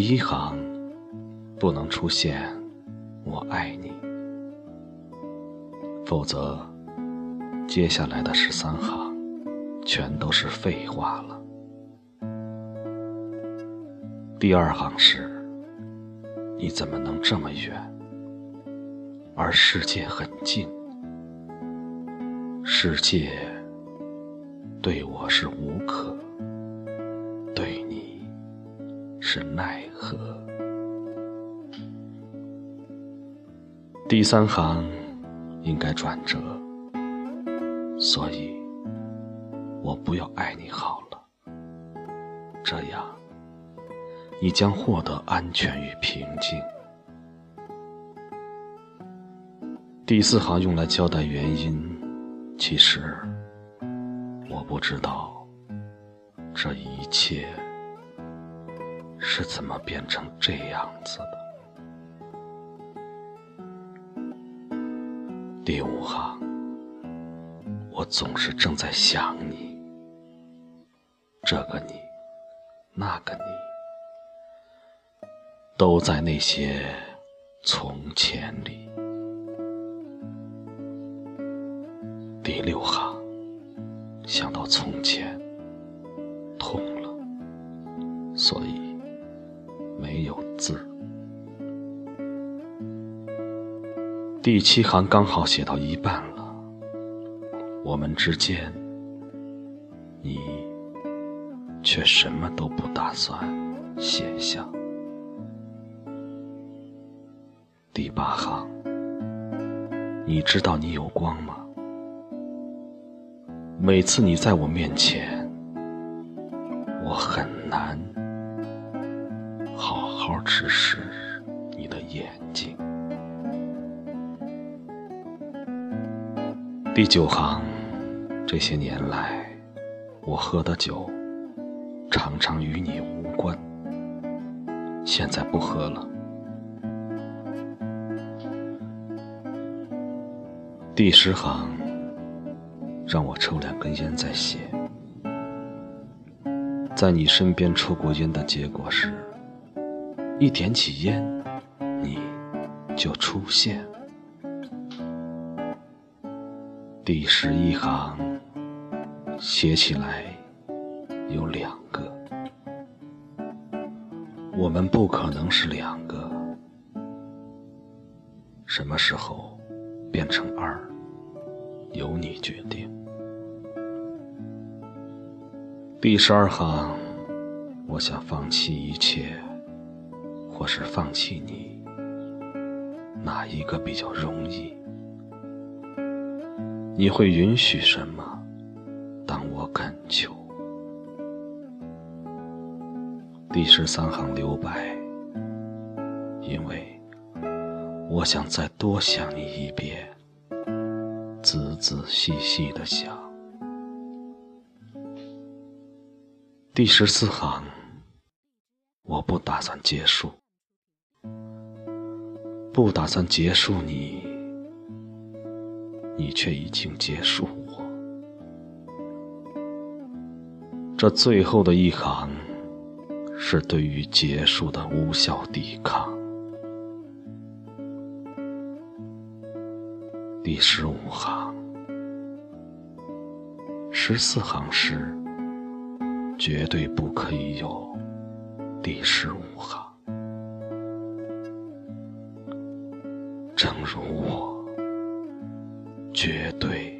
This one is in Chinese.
第一行不能出现“我爱你”，否则接下来的十三行全都是废话了。第二行是：你怎么能这么远，而世界很近？世界对我是无可，是奈何。第三行应该转折，所以我不要爱你好了，这样你将获得安全与平静。第四行用来交代原因。其实，我不知道这一切是怎么变成这样子的。第五行，我总是正在想你，这个你，那个你，都在那些从前里。第六行，想到从前，第七行刚好写到一半了，我们之间，你却什么都不打算写下。第八行，你知道你有光吗？每次你在我面前，我很难好好直视你的眼睛。第九行，这些年来，我喝的酒常常与你无关，现在不喝了。第十行。让我抽两根烟再写。在你身边抽过烟的结果是，一点起烟，你就出现。第十一行写起来有两个，我们不可能是两个。什么时候变成二，由你决定。第十二行，我想放弃一切，或是放弃你，哪一个比较容易？你会允许什么？当我恳求。第十三行留白，因为我想再多想你一遍，仔仔细细的想。第十四行，我不打算结束，不打算结束你，你却已经结束我。这最后的一行，是对于结束的无效抵抗。第十五行，十四行诗。绝对不可以有第十五行，正如我绝对。